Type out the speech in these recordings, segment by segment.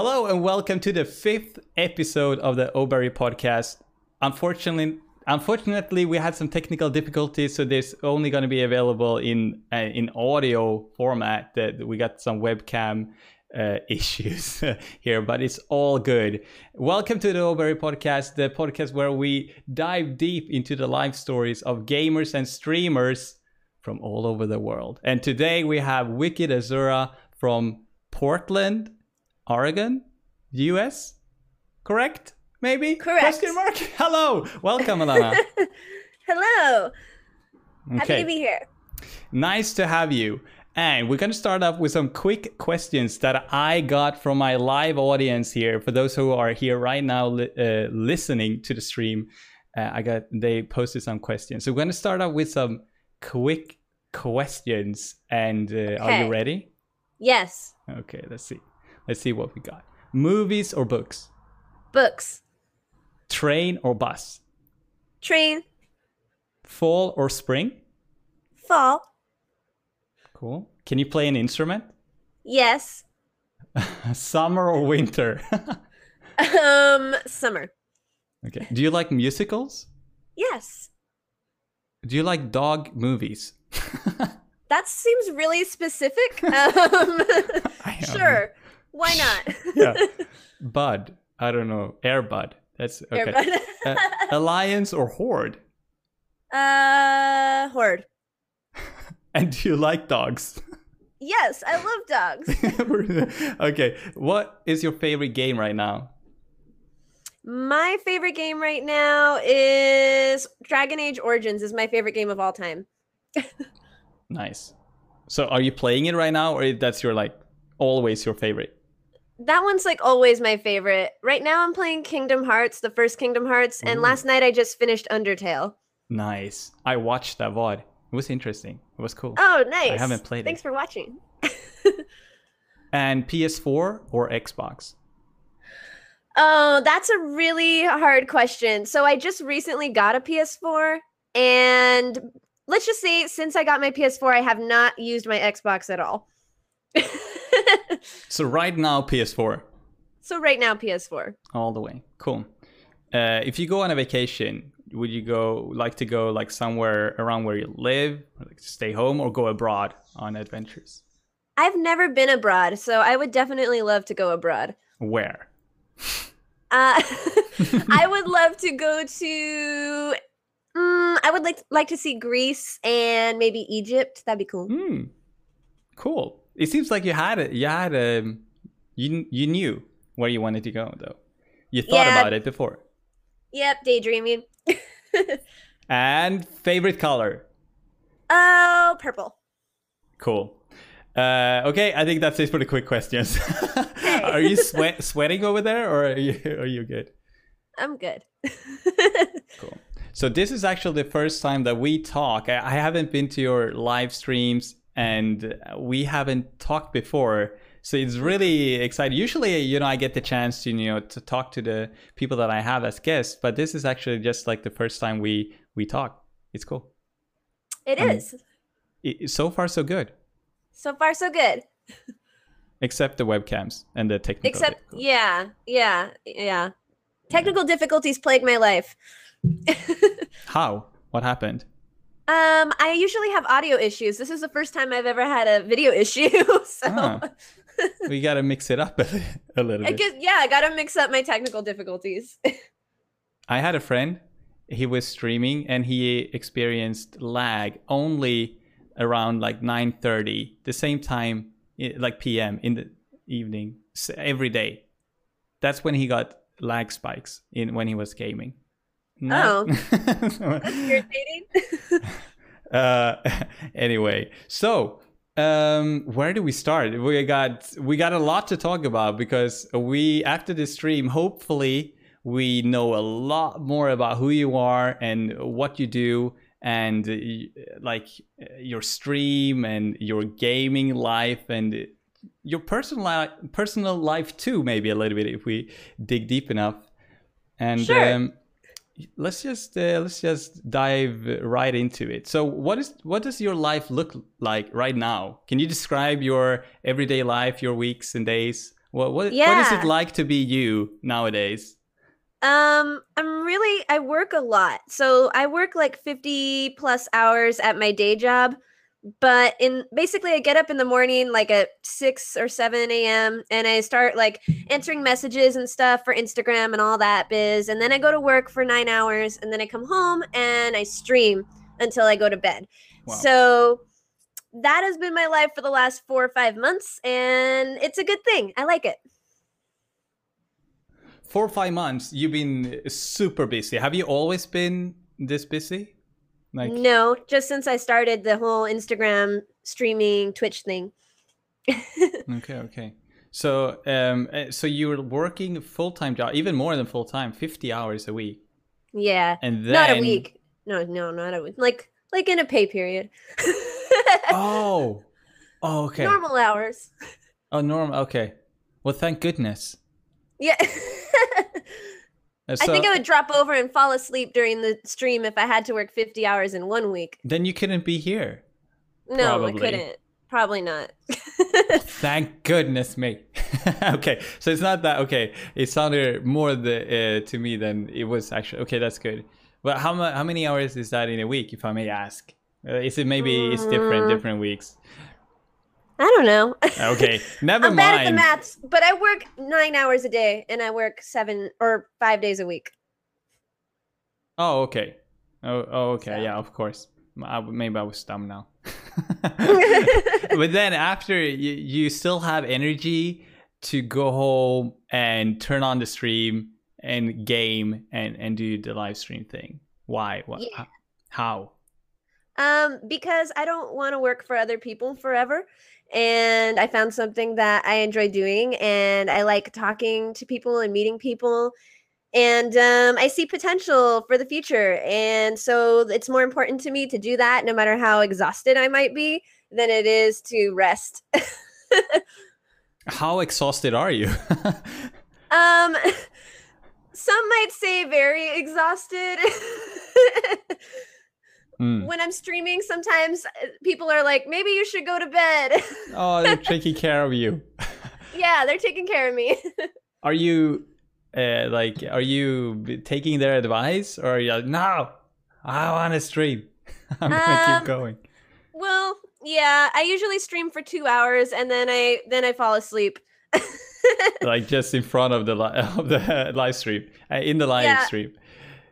Hello and welcome to the fifth episode of the Oberry podcast. Unfortunately, unfortunately, we had some technical difficulties, so this only going to be available in uh, in audio format. That we got some webcam uh, issues here, but it's all good. Welcome to the Oberry podcast, the podcast where we dive deep into the life stories of gamers and streamers from all over the world. And today we have Wicked Azura from Portland, Oregon, US. Correct? Maybe? Correct. Question mark? Hello. Welcome, Alana. Hello. Happy to be here. Nice to have you. And we're going to start off with some quick questions that I got from my live audience here. For those who are here right now li- uh, listening to the stream, uh, I got they posted some questions. So we're going to start off with some quick questions. And uh, are you ready? Yes. Okay, let's see. Let's see what we got. Movies or books? Books. Train or bus? Train. Fall or spring? Fall. Cool. Can you play an instrument? Yes. Summer or winter? Um, summer. okay. Do you like musicals? Yes. Do you like dog movies? That seems really specific. Um, sure. Why not? Yeah. Bud. I don't know. Airbud. That's okay. Airbud. Uh, Alliance or Horde? uh, horde. And do you like dogs? Yes, I love dogs. okay. What is your favorite game right now? My favorite game right now is Dragon Age Origins. Is my favorite game of all time. Nice. So are you playing it right now or that's your like always your favorite? That one's like always my favorite. Right now, I'm playing Kingdom Hearts, the first Kingdom Hearts, and Ooh. last night I just finished Undertale. Nice. I watched that VOD. It was interesting. It was cool. Oh, nice. I haven't played it. Thanks for watching. And PS4 or Xbox? Oh, that's a really hard question. So I just recently got a PS4, and let's just say since I got my PS4, I have not used my Xbox at all. So right now PS4 so right now, PS4. all the way. Cool. Uh, if you go on a vacation, would you go like to go like somewhere around where you live, like stay home, or go abroad on adventures? I've never been abroad, so I would definitely love to go abroad. Where? Uh, I would love to go to. Mm, I would like like to see Greece and maybe Egypt. That'd be cool. Hmm. Cool. It seems like you had it. You had um, you you knew where you wanted to go though. You thought Yeah. about it before. Yep, daydreaming. And favorite color? oh, purple. Cool. Uh, okay, I think that's it for the quick questions. are you sweat sweating over there, or are you are you good? I'm good. Cool. So this is actually the first time that we talk. I, I haven't been to your live streams, and we haven't talked before. So it's really exciting. Usually, you know, I get the chance to you know to talk to the people that I have as guests, but this is actually just like the first time we we talk. It's cool. It is. It, so far, so good. So far, so good. Except the webcams and the technical. Except, difficulties. yeah, yeah, yeah. Technical difficulties plague my life. How? What happened? Um, I usually have audio issues. This is the first time I've ever had a video issue. so Ah, we gotta mix it up a, a little I bit. guess yeah, I gotta mix up my technical difficulties. I had a friend. He was streaming and he experienced lag only around like 9:30, the same time, like PM in the evening every day. That's when he got lag spikes in when he was gaming. Oh. That's Irritating. uh anyway so um where do we start we got we got a lot to talk about because we after this stream hopefully we know a lot more about who you are and what you do and uh, like uh, your stream and your gaming life and your personal life personal life too maybe a little bit if we dig deep enough and Sure. um let's just uh, let's just dive right into it. So, what is what does your life look like right now? Can you describe your everyday life, your weeks and days? What what, what is it like to be you nowadays? Um, I'm really I work a lot. So I work like 50 plus hours at my day job. But in basically I get up in the morning like at 6 or 7 a.m. and I start like answering messages and stuff for Instagram and all that biz. And then I go to work for nine hours and then I come home and I stream until I go to bed. Wow. So that has been my life for the last four or five months, and it's a good thing. I like it. Four or five months, you've been super busy. Have you always been this busy? Like no, just since I started the whole Instagram streaming Twitch thing. okay, okay. So um, uh, so you were working full time job, even more than full time, fifty hours a week, yeah, and then not a week. No, no, not a week. Like like in a pay period. Oh, oh, okay. Normal hours. Oh, normal. Okay. Well, thank goodness. Yeah. Uh, I think I would drop over and fall asleep during the stream if I had to work 50 hours in one week. Then you couldn't be here. No, Probably. I couldn't. Probably not. Thank goodness me. okay, so it's not that. Okay, it sounded more the uh, to me than it was actually. Okay, that's good. But how mu- how many hours is that in a week, if I may ask? Uh, is it maybe it's different Mm. different weeks? I don't know. Okay, never mind. I'm bad at the maths, but I work nine hours a day and I work seven or five days a week. Oh, okay. Oh, oh okay. So. Yeah, of course. I, maybe I was dumb now. but then after you, you still have energy to go home and turn on the stream and game and and do the live stream thing. Why? What? Yeah. How? Um, because I don't want to work for other people forever. And I found something that I enjoy doing, and I like talking to people and meeting people. And um, I see potential for the future. And so it's more important to me to do that, no matter how exhausted I might be, than it is to rest. How exhausted are you? um, some might say very exhausted. Hmm. when I'm streaming, sometimes uh, people are like, maybe you should go to bed. Oh, they're taking care of you. yeah, they're taking care of me. Are you uh, like? Are you taking their advice, or are you like, no? I want to stream. I'm gonna Um, keep going. well, yeah, I usually stream for two hours and then I then I fall asleep. like just in front of the li- of the live stream uh, in the live Yeah. stream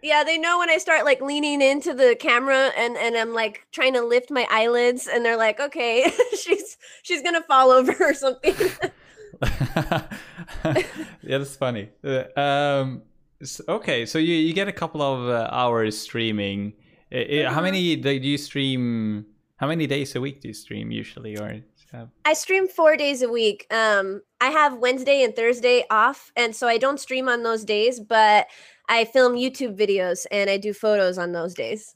yeah, they know when I start like leaning into the camera and and I'm like trying to lift my eyelids and they're like, okay, she's she's gonna fall over or something. yeah that's funny Uh, um okay so you, you get a couple of uh, hours streaming uh, how many do you stream how many days a week do you stream usually or uh, I stream four days a week. Um, I have Wednesday and Thursday off, and so I don't stream on those days, but I film YouTube videos and I do photos on those days.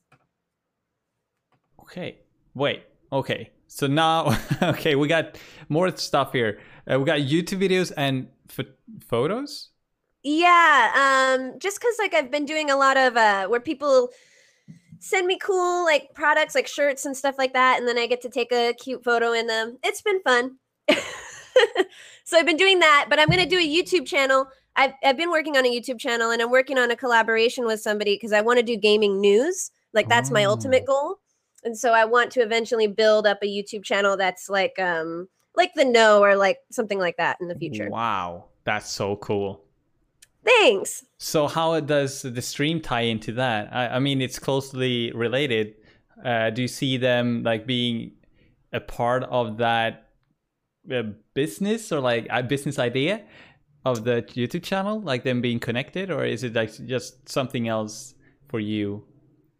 okay wait okay so now okay we got more stuff here uh, we got youtube videos and ph- photos Yeah, um, just because like I've been doing a lot of uh, where people send me cool like products like shirts and stuff like that, and then I get to take a cute photo in them. It's been fun. so I've been doing that, but I'm gonna do a YouTube channel. I've I've been working on a YouTube channel, and I'm working on a collaboration with somebody because I want to do gaming news. Like that's my ultimate goal, and so I want to eventually build up a YouTube channel that's like um like the Know or like something like that in the future. wow that's so cool Thanks. So how does the stream tie into that? I, I mean, it's closely related. Uh, do you see them like being a part of that uh, business or like a business idea of the YouTube channel, like them being connected, or is it like just something else for you?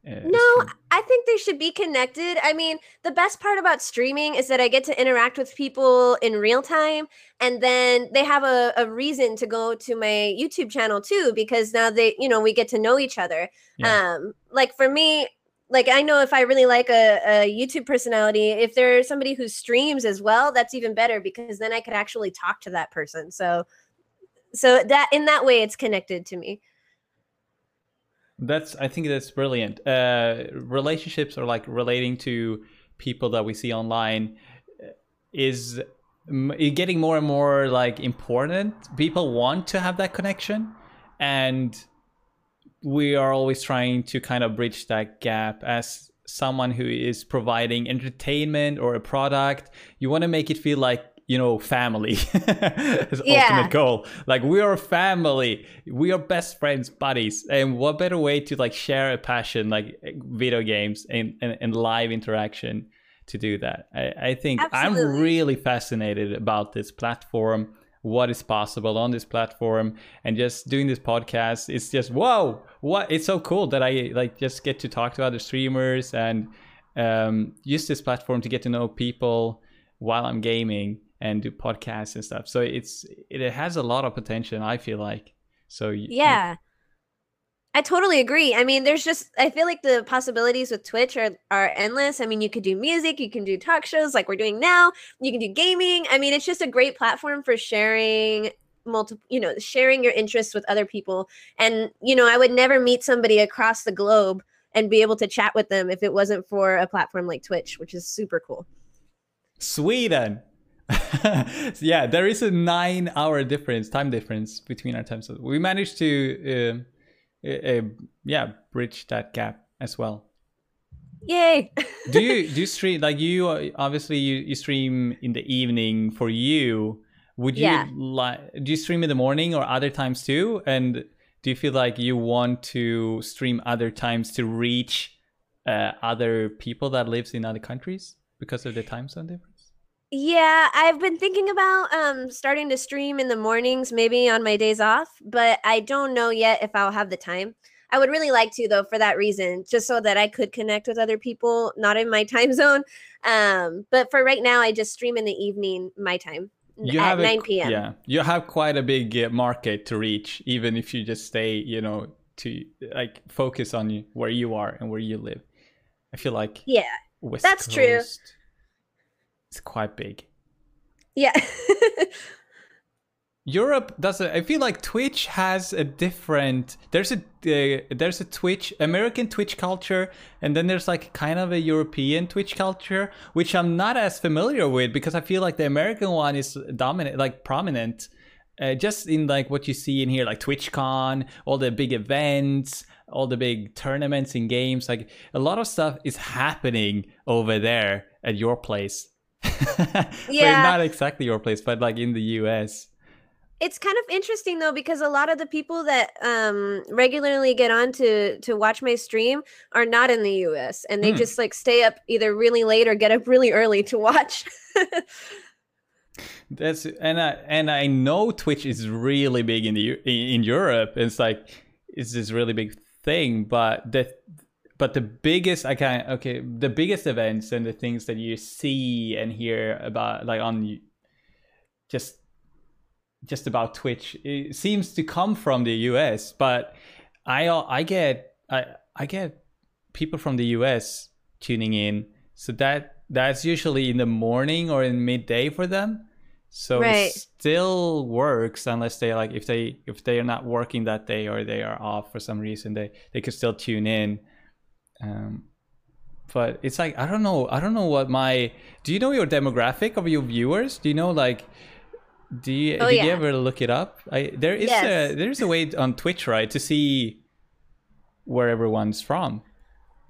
Uh, No, stream? I think they should be connected. I mean, the best part about streaming is that I get to interact with people in real time, and then they have a, a reason to go to my YouTube channel too, because now they, you know, we get to know each other. Yeah. Um, like for me, like I know if I really like a, a YouTube personality, if there's somebody who streams as well, that's even better because then I could actually talk to that person. So, so that in that way, it's connected to me. That's I think that's brilliant. Uh, relationships or like relating to people that we see online uh, is getting more and more like important. People want to have that connection, and we are always trying to kind of bridge that gap as someone who is providing entertainment or a product. You want to make it feel like you know family. Is Yeah. ultimate goal. Like we are family. We are best friends buddies. And what better way to like share a passion like video games and, and, and live interaction to do that? I, I think i'm really fascinated about this platform what is possible on this platform and just doing this podcast it's just whoa what it's so cool that i like just get to talk to other streamers and um, use this platform to get to know people while i'm gaming and do podcasts and stuff so it's it has a lot of potential i feel like so Yeah. I totally agree. I mean, there's just I feel like the possibilities with Twitch are are endless. I mean, you could do music, you can do talk shows like we're doing now, you can do gaming. I mean, it's just a great platform for sharing multiple, you know, sharing your interests with other people. And, you know, I would never meet somebody across the globe and be able to chat with them if it wasn't for a platform like Twitch, which is super cool. Sweden. yeah, there is a nine hour difference, time difference between our time zones. We managed to, um, uh, uh, yeah, bridge that gap as well. Yay. do you do you stream like you obviously you, you stream in the evening for you? Would you Yeah. like do you stream in the morning or other times too? And do you feel like you want to stream other times to reach uh, other people that lives in other countries because of the time zone difference? Yeah, I've been thinking about um starting to stream in the mornings, maybe on my days off, but I don't know yet if I'll have the time. I would really like to though for that reason, just so that I could connect with other people not in my time zone. Um, but for right now, I just stream in the evening my time n- at a- 9 p.m. Yeah, you have quite a big uh, market to reach, even if you just stay, you know, to like focus on you, where you are and where you live. I feel like Yeah, West That's true. Is quite big. yeah. Europe does a, I feel like Twitch has a different there's a uh, there's a Twitch American Twitch culture and then there's like kind of a European Twitch culture which I'm not as familiar with because I feel like the American one is dominant like prominent uh, just in like what you see in here like TwitchCon all the big events all the big tournaments and games like a lot of stuff is happening over there at your place Yeah. not exactly your place but like in the US it's kind of interesting though because a lot of the people that um regularly get on to to watch my stream are not in the US and they Hmm. just like stay up either really late or get up really early to watch. That's and I and I know Twitch is really big in the in in Europe. It's like it's this really big thing, but the but the biggest I can okay the biggest events and the things that you see and hear about like on just just about Twitch it seems to come from the US. But I I get I I get people from the US tuning in, so that that's usually in the morning or in midday for them. So Right. it still works unless they like if they if they are not working that day or they are off for some reason they they could still tune in. Um, but it's like I don't know I don't know what my do you know your demographic of your viewers? Do you know like do you Oh, did you ever look it up? I there is Yes. a there's a way on Twitch right to see where everyone's from.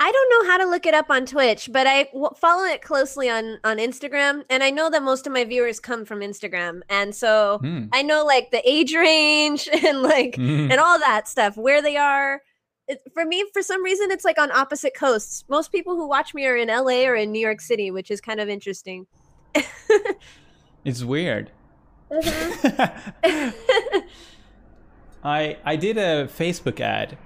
I don't know how to look it up on Twitch, but I w- follow it closely on on Instagram and I know that most of my viewers come from Instagram. And so Hmm. I know like the age range and like Mhm. and all that stuff, where they are. It, for me, for some reason, it's like on opposite coasts. Most people who watch me are in LA or in New York City, which is kind of interesting. It's weird. Mhm. I I did a Facebook ad,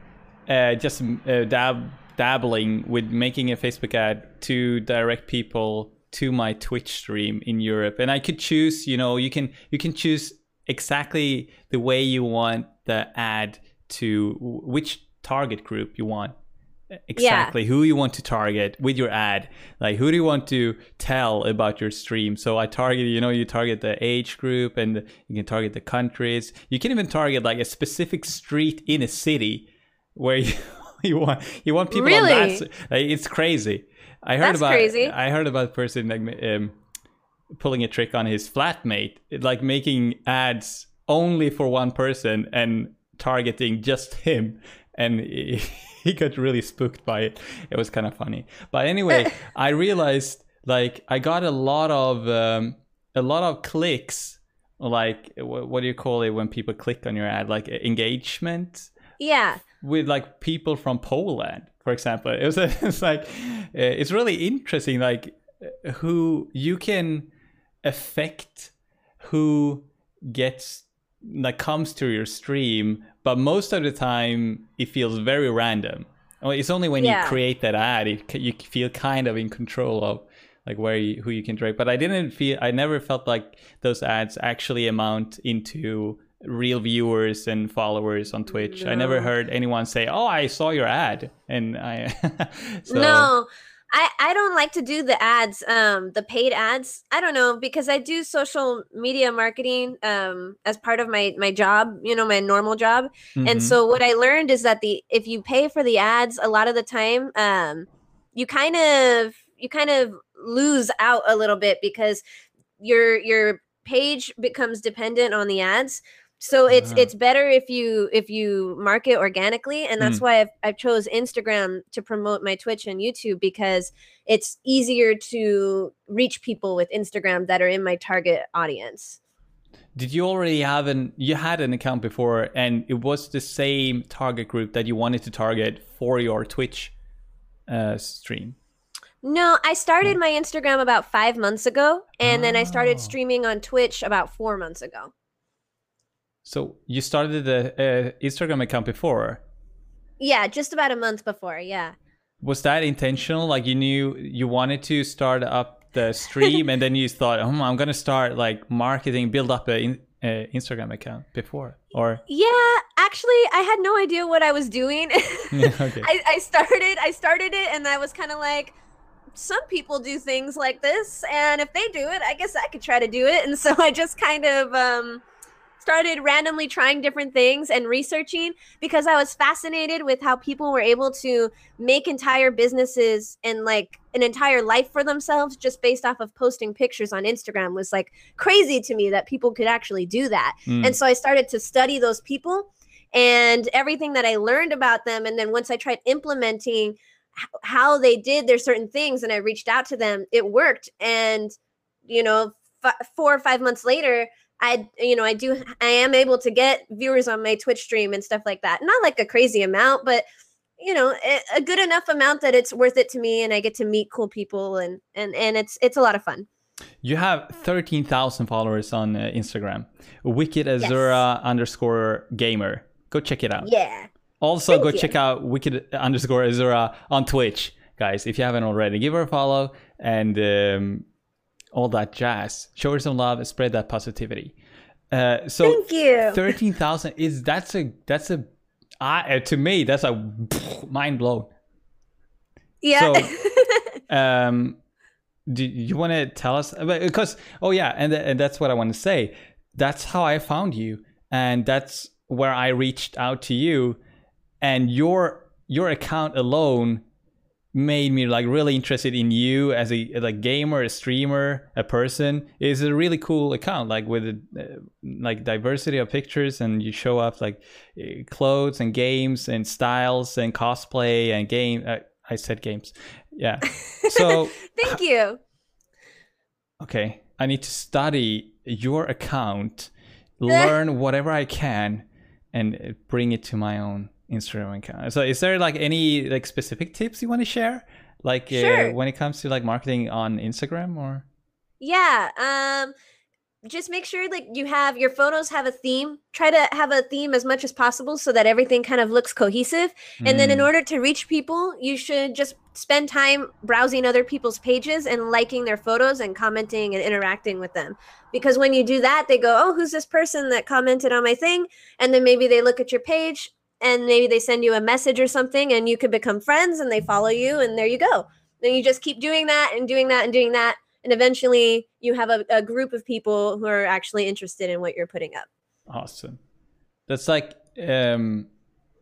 uh, just uh, dab dabbling with making a Facebook ad to direct people to my Twitch stream in Europe, and I could choose. You know, you can you can choose exactly the way you want the ad to which target group you want exactly who you want to target with your ad like who do you want to tell about your stream so i target you know you target the age group and you can target the countries you can even target like a specific street in a city where you, you want you want people on that Really? like, it's crazy i heard That's about crazy. i heard about a person like um pulling a trick on his flatmate, like making ads only for one person and targeting just him. And he, he got really spooked by it. It was kind of funny. But anyway, I realized like I got a lot of um, a lot of clicks. Like what, what do you call it when people click on your ad? Like engagement Yeah. with like people from Poland, for example. It was it's like uh, it's really interesting, like who you can affect who gets that comes to your stream, but most of the time it feels very random. Oh, it's only when Yeah. you create that ad it, you feel kind of in control of like where you, who you can direct. But I didn't feel I never felt like those ads actually amount into real viewers and followers on Twitch. I never heard anyone say, "Oh, I saw your ad," and I. so, No. I, I don't like to do the ads, um, the paid ads. I don't know because I do social media marketing um, as part of my my job, you know, my normal job. mhm. And so what I learned is that the if you pay for the ads, a lot of the time, um, you kind of you kind of lose out a little bit because your your page becomes dependent on the ads. So it's Ah. it's better if you if you market organically, and that's why I've I've chose Instagram to promote my Twitch and YouTube because it's easier to reach people with Instagram that are in my target audience. Did you already have an you had an account before and it was the same target group that you wanted to target for your Twitch uh, stream? No, I started my Instagram about five months ago, and then I Oh. started streaming on Twitch about four months ago. So you started the uh, Instagram account before. Yeah, just about a month before. Yeah. Was that intentional? Like you knew you wanted to start up the stream and then you thought, "Oh, I'm going to start like marketing, build up an uh, Instagram account before." Or Yeah, actually, I had no idea what I was doing. okay. I, I started, I started it, and I was kind of like, some people do things like this, and if they do it, I guess I could try to do it. And so I just kind of um, started randomly trying different things and researching because I was fascinated with how people were able to make entire businesses and like an entire life for themselves just based off of posting pictures on Instagram was like crazy to me that people could actually do that. Mm. And so I started to study those people and everything that I learned about them. And then once I tried implementing how they did their certain things and I reached out to them, it worked. And, you know, f- four or five months later, I, you know, I do, I am able to get viewers on my Twitch stream and stuff like that. Not like a crazy amount, but you know, a, good enough amount that it's worth it to me, and I get to meet cool people, and and and it's it's a lot of fun. You have 13,000 followers on uh, Instagram. Wicked Azura underscore gamer. Go check it out. Yeah. Also, Thank go you. check out Wicked underscore Azura on Twitch, guys. If you haven't already, give her a follow and um, all that jazz. Show her some love, spread that positivity. Uh, so Thank you. thirteen thousand is that's a that's a I, uh, to me that's a mind blown. yeah. um do you want to tell us about because oh yeah and, and that's what i want to say that's how i found you and that's where i reached out to you and your your account alone made me like really interested in you as a like gamer a streamer a person is a really cool account like with uh, like diversity of pictures and you show off like uh, clothes and games and styles and cosplay and game uh, i said games. Yeah. So Thank you. okay. I need to study your account learn whatever i can and uh, bring it to my own instagram account so is there like any like specific tips you want to share like uh, when it comes to like marketing on instagram or Yeah. Um just make sure like you have your photos have a theme. Try to have a theme as much as possible so that everything kind of looks cohesive. And then in Mm, order to reach people, you should just spend time browsing other people's pages and liking their photos and commenting and interacting with them. Because when you do that, they go, "Oh, who's this person that commented on my thing?" And then maybe they look at your page and maybe they send you a message or something and you could become friends and they follow you and there you go. Then you just keep doing that and doing that and doing that and eventually you have a, a group of people who are actually interested in what you're putting up. awesome that's like um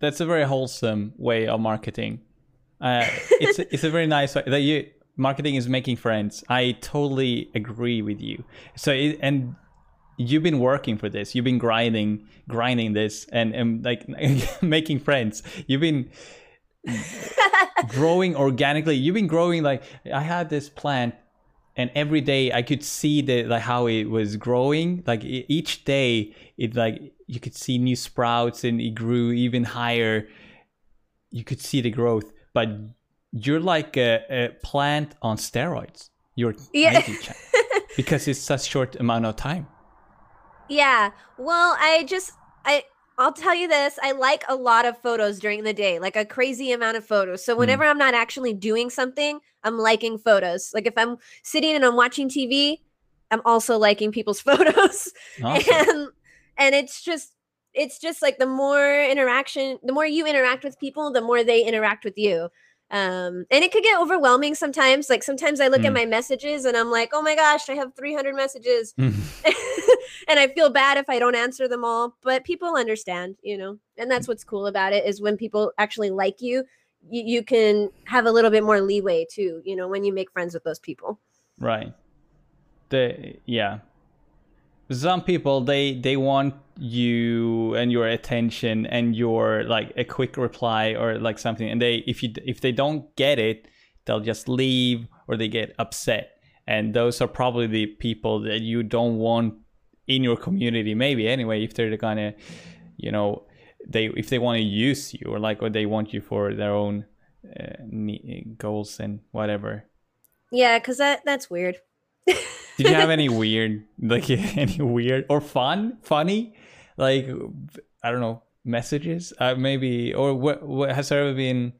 that's a very wholesome way of marketing uh it's it's a very nice way that you marketing is making friends. I totally agree with you. So it, and you've been working for this. You've been grinding, grinding this, and and like making friends. You've been growing organically. You've been growing like I had this plant and every day I could see the like how it was growing. Like each day, it like you could see new sprouts and it grew even higher. You could see the growth, but you're like a, a plant on steroids. You're yeah. because it's such short amount of time. Yeah. Well, I just I I'll tell you this, I like a lot of photos during the day, like a crazy amount of photos. So hmm. whenever mm. I'm not actually doing something, I'm liking photos. Like if I'm sitting and I'm watching TV, I'm also liking people's photos. Awesome. And and it's just it's just like the more interaction, the more you interact with people, the more they interact with you. Um, and it could get overwhelming sometimes. Like sometimes I look mm. at my messages and I'm like, oh my gosh, I have 300 messages. Mm. and I feel bad if I don't answer them all, but people understand, you know, and that's what's cool about it is when people actually like you, you, you can have a little bit more leeway too, you know, when you make friends with those people. Right. The, yeah, some people they they want you and your attention and your like a quick reply or like something and they if you if they don't get it they'll just leave or they get upset and those are probably the people that you don't want in your community maybe anyway if they're gonna you know they if they want to use you or like or they want you for their own uh, goals and whatever yeah because that that's weird Did you have any weird, like any weird or fun, funny, like I don't know, messages? Uh, maybe or what? What has there ever been?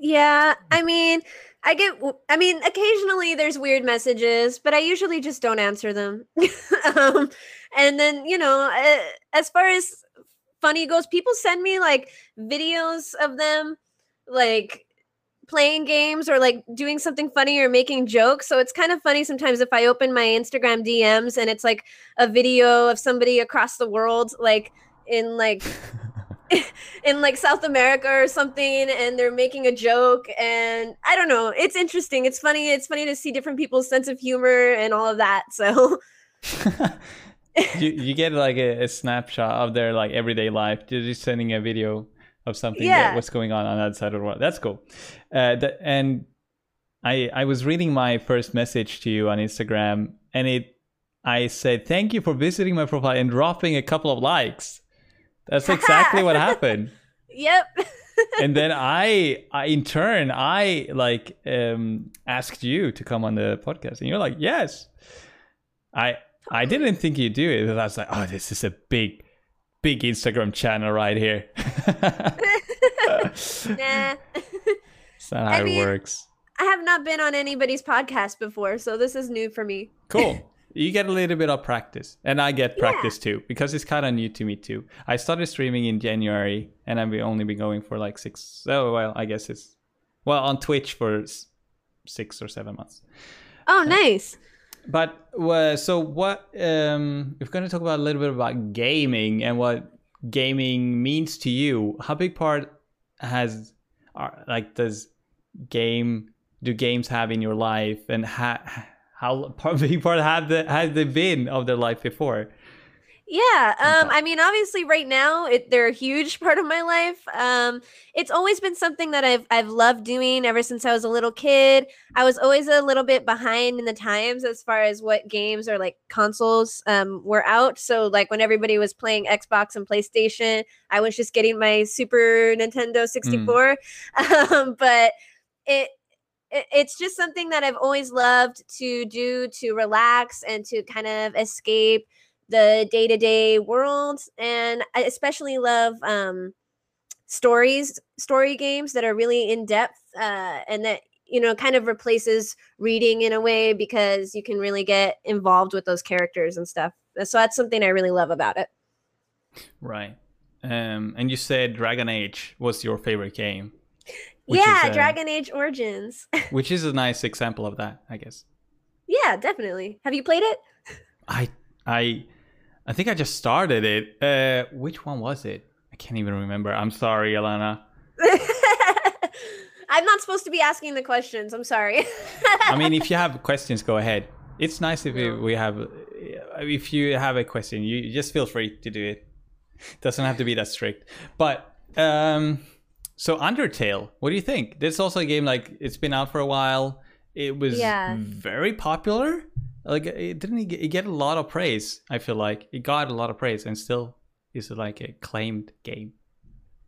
Yeah, I mean, I get. I mean, occasionally there's weird messages, but I usually just don't answer them. um, and then you know, uh, as far as funny goes, people send me like videos of them, like playing games or like doing something funny or making jokes. So it's kind of funny sometimes if I open my Instagram DMs and it's like a video of somebody across the world, like in like in like South America or something, and they're making a joke. And I don't know, it's interesting. It's funny. It's funny to see different people's sense of humor and all of that. So. you, you get like a, a, snapshot of their like everyday life. You're just sending a video of something yeah. that, what's going on on that side of the world. That's cool. Uh, that, and I I was reading my first message to you on Instagram, and it I said thank you for visiting my profile and dropping a couple of likes. That's exactly what happened. Yep. and then I, I in turn I like um asked you to come on the podcast, and you're like yes. I I didn't think you'd do it. I was like, oh, this is a big big Instagram channel right here. nah. It's not how I mean, it works. I have not been on anybody's podcast before, so this is new for me. Cool. You get a little bit of practice, and I get practice yeah. too because it's kind of new to me too. I started streaming in January, and I've only been going for like six. Oh well, I guess it's well on Twitch for six or seven months. Oh, nice. But uh, so what? Um, we're going to talk about a little bit about gaming and what gaming means to you. How big part has, uh, like, does game do games have in your life, and how how big part have the has they been of their life before? Yeah, um, I mean, obviously, right now it, they're a huge part of my life. Um, it's always been something that I've I've loved doing ever since I was a little kid. I was always a little bit behind in the times as far as what games or like consoles um, were out. So, like when everybody was playing Xbox and PlayStation, I was just getting my Super Nintendo sixty four. Mm. Um, but it it's just something that I've always loved to do to relax and to kind of escape the day to day world. And I especially love um, stories, story games that are really in depth uh, and that, you know, kind of replaces reading in a way because you can really get involved with those characters and stuff. So that's something I really love about it. Right. Um, and you said Dragon Age was your favorite game. Yeah, is, uh, Dragon Age Origins. which is a nice example of that, I guess. Yeah, definitely. Have you played it? I I I think I just started it. Uh, which one was it? I can't even remember. I'm sorry, Alana. I'm not supposed to be asking the questions. I'm sorry. I mean, if you have questions, go ahead. It's nice if we, No. we have. If you have a question, you just feel free to do it. Doesn't have to be that strict. But um, so Undertale, what do you think? This is also a game like it's been out for a while. It was Yeah. very popular. Like it didn't it get a lot of praise. I feel like it got a lot of praise and still is like a claimed game.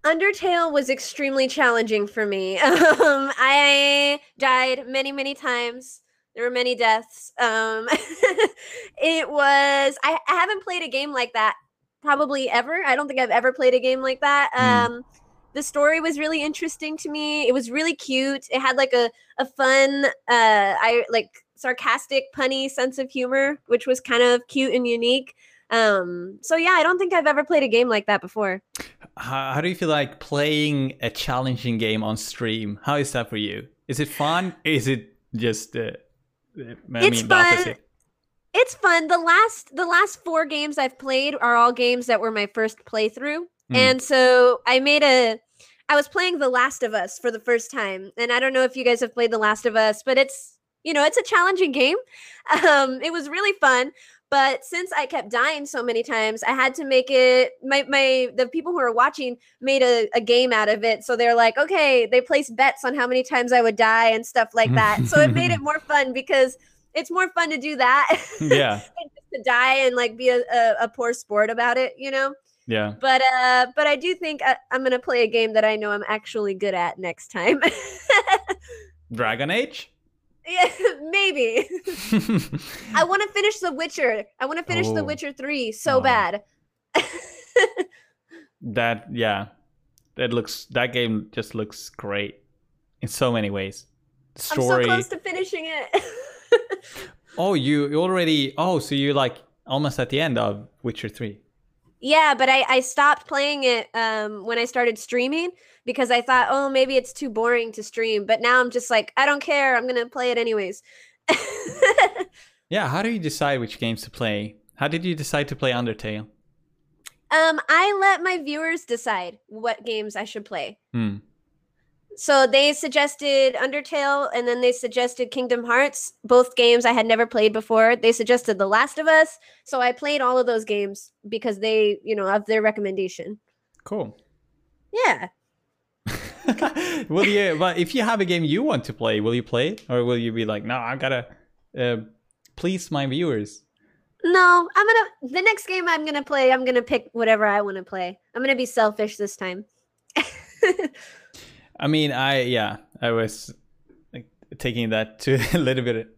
Undertale was extremely challenging for me. Um, I died many, many times. There were many deaths. Um, it was. I, I haven't played a game like that probably ever. I don't think I've ever played a game like that. Hmm. Um, the story was really interesting to me. It was really cute. It had like a a fun, uh, I like sarcastic, punny sense of humor, which was kind of cute and unique. Um, so yeah, I don't think I've ever played a game like that before. How, how do you feel like playing a challenging game on stream? How is that for you? Is it fun? Is it just uh, I It's mean fun. It's fun. The last the last four games I've played are all games that were my first playthrough. Mm. And so I made a I was playing The Last of Us for the first time. And I don't know if you guys have played The Last of Us, but it's you know, it's a challenging game. Um it was really fun, but since I kept dying so many times, I had to make it my my the people who are watching made a, a game out of it. So they're like, okay, they placed bets on how many times I would die and stuff like that. so it made it more fun because it's more fun to do that yeah, than just to die and like be a, a, a poor sport about it, you know. Yeah. But uh, but I do think I, I'm gonna play a game that I know I'm actually good at next time. Dragon Age. yeah, maybe. I want to finish The Witcher. I want to finish The Oh. Witcher three so Oh. bad. that yeah, that looks that game just looks great in so many ways. The I'm so close to finishing it. oh, you you already. Oh, so you're like almost at the end of Witcher three. Yeah, but I I stopped playing it um when I started streaming because I thought, oh, maybe it's too boring to stream. But now I'm just like, I don't care. I'm gonna play it anyways. Yeah. How do you decide which games to play? How did you decide to play Undertale? Um, I let my viewers decide what games I should play. Hmm. So they suggested Undertale and then they suggested Kingdom Hearts, both games I had never played before. They suggested The Last of Us. So I played all of those games because they, you know, of their recommendation. Cool. Yeah. will you? But if you have a game you want to play, will you play it, or will you be like, no, I gotta uh, please my viewers? No, I'm gonna the next game I'm gonna play, I'm gonna pick whatever I want to play. I'm gonna be selfish this time. I mean, I yeah, I was like, taking that to a little bit.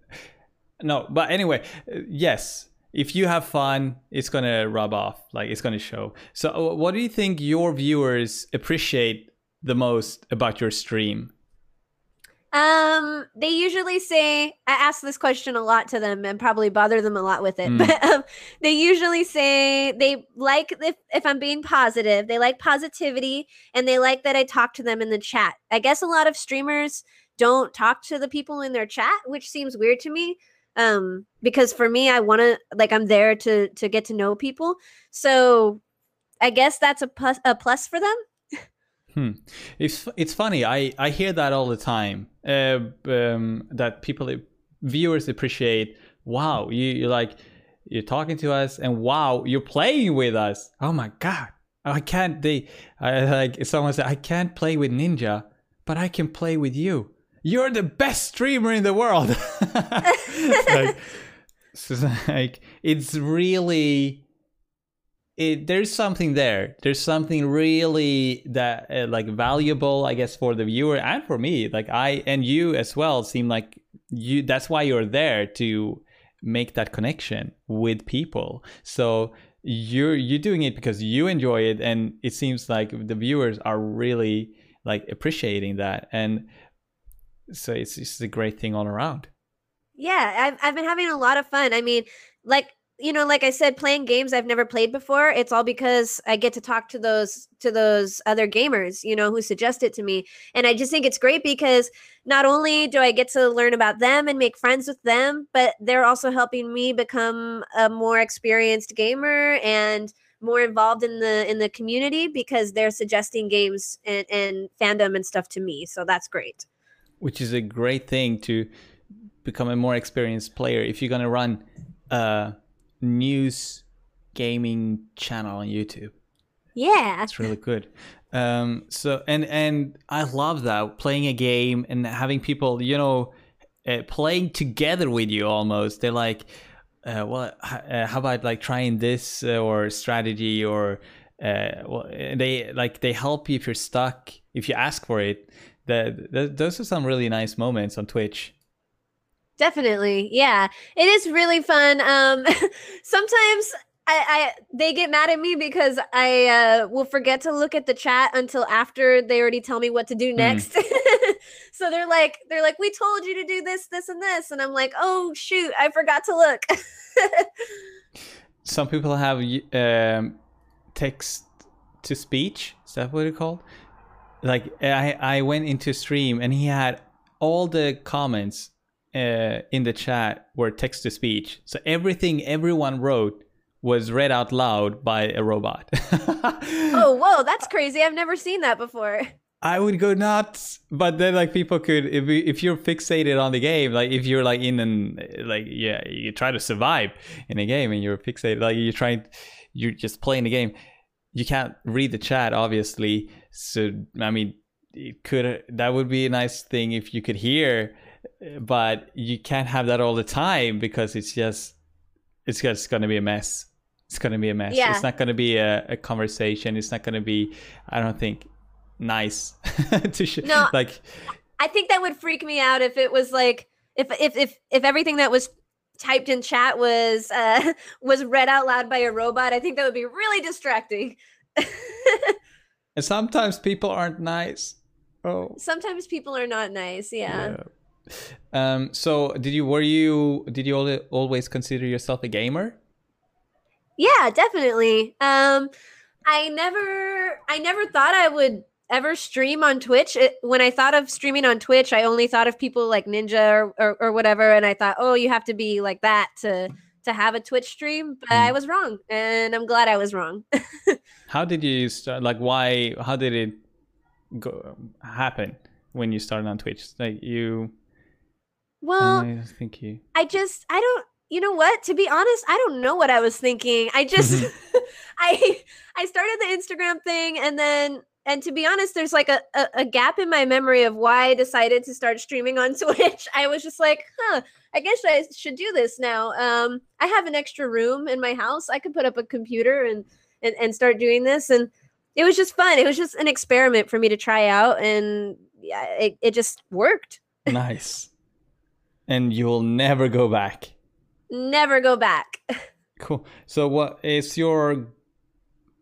No, but anyway, uh, yes. If you have fun, it's gonna rub off. Like it's gonna show. So, uh, what do you think your viewers appreciate the most about your stream? Um, they usually say I ask this question a lot to them and probably bother them a lot with it. Mm. But um, they usually say they like if if I'm being positive, they like positivity and they like that I talk to them in the chat. I guess a lot of streamers don't talk to the people in their chat, which seems weird to me. Um, because for me, I want to like I'm there to to get to know people. So I guess that's a plus a plus for them. Hmm. It's it's funny. I I hear that all the time. Uh, um, that people viewers appreciate. Wow, you you like you're talking to us, and wow, you're playing with us. Oh my god, I can't. They I like someone said I can't play with Ninja, but I can play with you. You're the best streamer in the world. Like, it's like it's really it there's something there. There's something really that uh, like valuable i guess for the viewer and for me. Like i and you as well seem like you that's why you're there to make that connection with people. So you're you're doing it because you enjoy it and it seems like the viewers are really like appreciating that. And so it's just a great thing all around. Yeah, I've I've been having a lot of fun. I mean, like you know, like I said, playing games I've never played before. It's all because I get to talk to those to those other gamers, you know, who suggest it to me, and I just think it's great because not only do I get to learn about them and make friends with them, but they're also helping me become a more experienced gamer and more involved in the in the community because they're suggesting games and, and fandom and stuff to me. So that's great. which is a great thing to become a more experienced player. If you're gonna run a news gaming channel on YouTube, Yeah. it's really good. Um, so and and I love that playing a game and having people, you know, uh, playing together with you almost. They're like, uh, well, uh, how about like trying this uh, or strategy or uh, well, they like they help you if you're stuck if you ask for it. That th- those are some really nice moments on Twitch. Definitely. Yeah. It is really fun. Um sometimes I, I they get mad at me because I uh, will forget to look at the chat until after they already tell me what to do next. so they're like they're like we told you to do this this and this and I'm like oh shoot I forgot to look. Some people have um, text to speech. Is that what it's called? Like I I went into stream and he had all the comments uh, in the chat were text to speech. So everything everyone wrote was read out loud by a robot. oh, whoa, that's crazy. I've never seen that before. I would go nuts, but then like people could if if you're fixated on the game, like if you're like in an like yeah, you try to survive in a game and you're fixated, like you're trying, you're just playing the game. You can't read the chat, obviously. So I mean, it could that would be a nice thing if you could hear, but you can't have that all the time because it's just it's just going to be a mess. It's going to be a mess. Yeah. It's not going to be a, a conversation. It's not going to be. I don't think nice to sh- No. like I think that would freak me out if it was like if if if if everything that was typed in chat was uh was read out loud by a robot. I think that would be really distracting. and sometimes people aren't nice. Oh. Sometimes people are not nice. Yeah. Yeah. Um so did you were you did you always consider yourself a gamer? Yeah, definitely. Um I never I never thought I would ever stream on Twitch. It, when I thought of streaming on Twitch, I only thought of people like Ninja or, or, or whatever and I thought, "Oh, you have to be like that to to have a Twitch stream." But I Mm. was wrong, and I'm glad I was wrong. How did you start like why how did it go happen when you started on Twitch? Like you well, I think you I just I don't you know what? To be honest, I don't know what I was thinking. I just I I started the Instagram thing and then and to be honest, there's like a, a, a gap in my memory of why I decided to start streaming on Twitch. I was just like, huh, I guess I should do this now. Um, I have an extra room in my house. I could put up a computer and, and, and start doing this. And it was just fun. It was just an experiment for me to try out. And yeah, it, it just worked. nice. And you'll never go back. Never go back. Cool. So what is your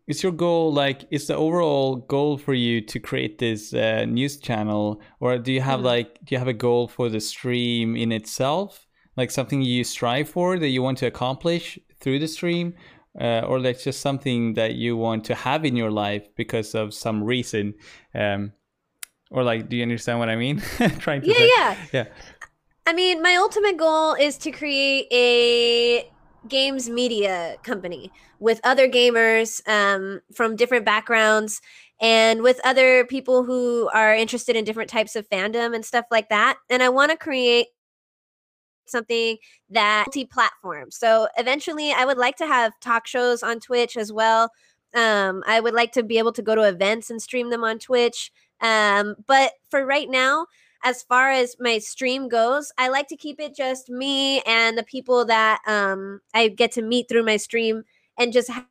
is your goal like is the overall goal for you to create this uh, news channel or do you have Mhm. like do you have a goal for the stream in itself like something you strive for that you want to accomplish through the stream uh, or like just something that you want to have in your life because of some reason um or like do you understand what i mean trying to Yeah, yeah. yeah I mean, my ultimate goal is to create a games media company with other gamers um, from different backgrounds and with other people who are interested in different types of fandom and stuff like that. And I want to create something that multi-platform. So eventually I would like to have talk shows on Twitch as well. Um, I would like to be able to go to events and stream them on Twitch. Um, but for right now, as far as my stream goes, I like to keep it just me and the people that um, I get to meet through my stream and just ha-